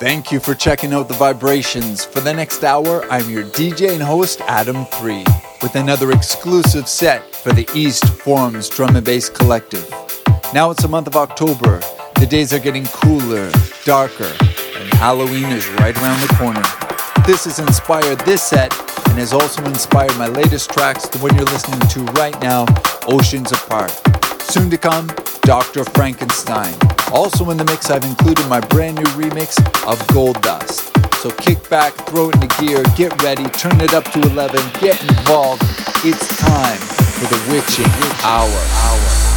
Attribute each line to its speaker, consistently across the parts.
Speaker 1: Thank you for checking out the vibrations. For the next hour, I'm your DJ and host, Adam 3, with another exclusive set for the East Forums Drum and Bass Collective. Now it's the month of October. The days are getting cooler, darker, and Halloween is right around the corner. This has inspired this set and has also inspired my latest tracks, the one you're listening to right now, Oceans Apart. Soon to come, Dr. Frankenstein. Also in the mix, I've included my brand new remix of Gold Dust. So kick back, throw it into gear, get ready, turn it up to 11, get involved. It's time for the witching hour.
Speaker 2: hour.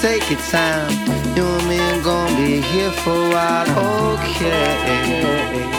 Speaker 2: Take your time. You and me are gonna be here for a while, okay?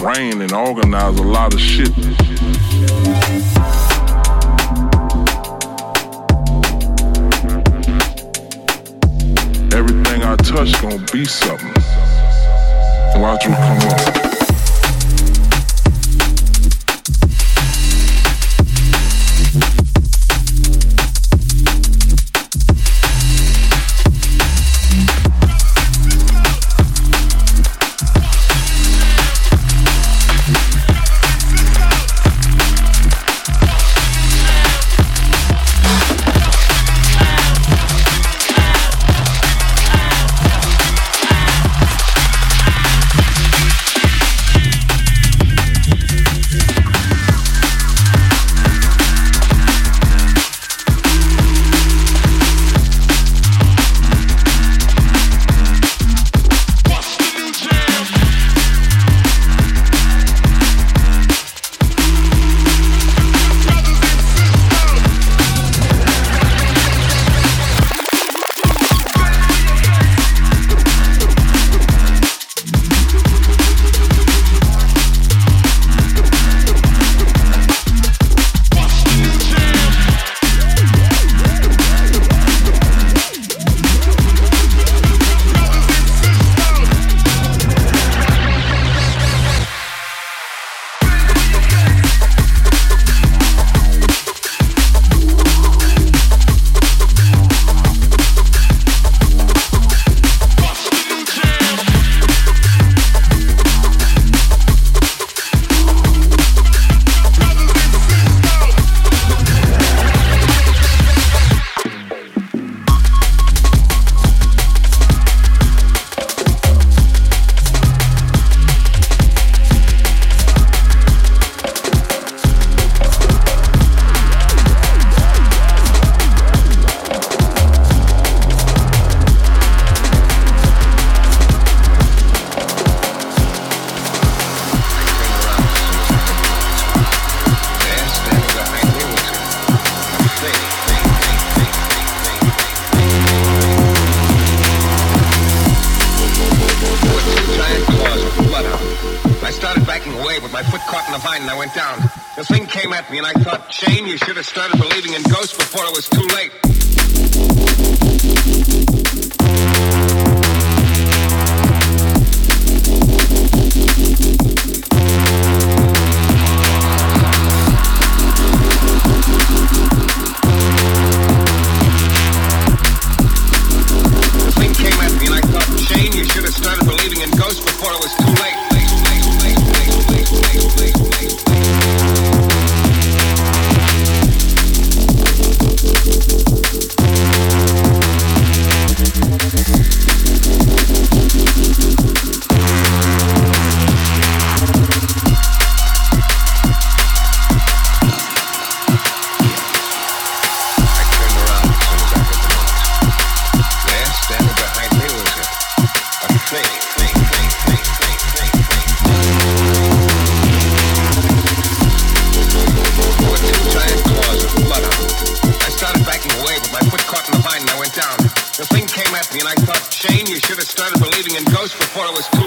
Speaker 3: brain and organize a lot of shit. Everything I touch gonna be something. Watch what come up.
Speaker 4: than ghosts before I was.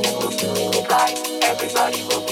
Speaker 3: continue to live life. Everybody will be.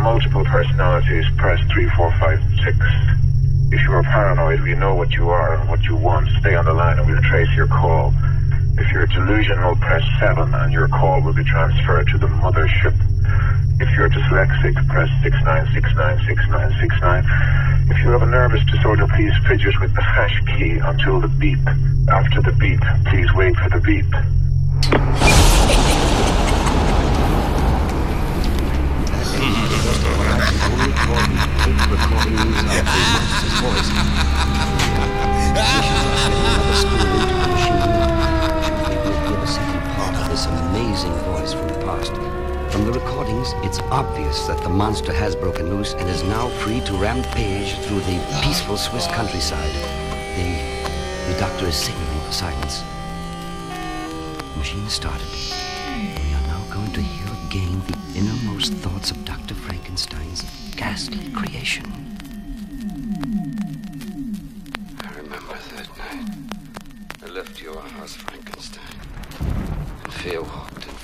Speaker 5: multiple personalities, press 3456. If you are paranoid, we know what you are and what you want. Stay on the line and we'll trace your call. If you're delusional, press 7 and your call will be transferred to the mothership. If you're dyslexic, press 69696969. If you have a nervous disorder, please fidget with the hash key until the beep. After the beep, please wait for the beep.
Speaker 6: recording, tape recordings of the Marxist voice. Another school integration should be magnificent of this amazing voice from the past. From the recordings, it's obvious that the monster has broken loose and is now free to rampage through the peaceful Swiss countryside. The, the doctor is signaling for silence. The machine started. We are now going to hear again the innermost thoughts of Dr. Frankenstein's ghastly creation. I remember that night. I left your house, Frankenstein, and fear walked in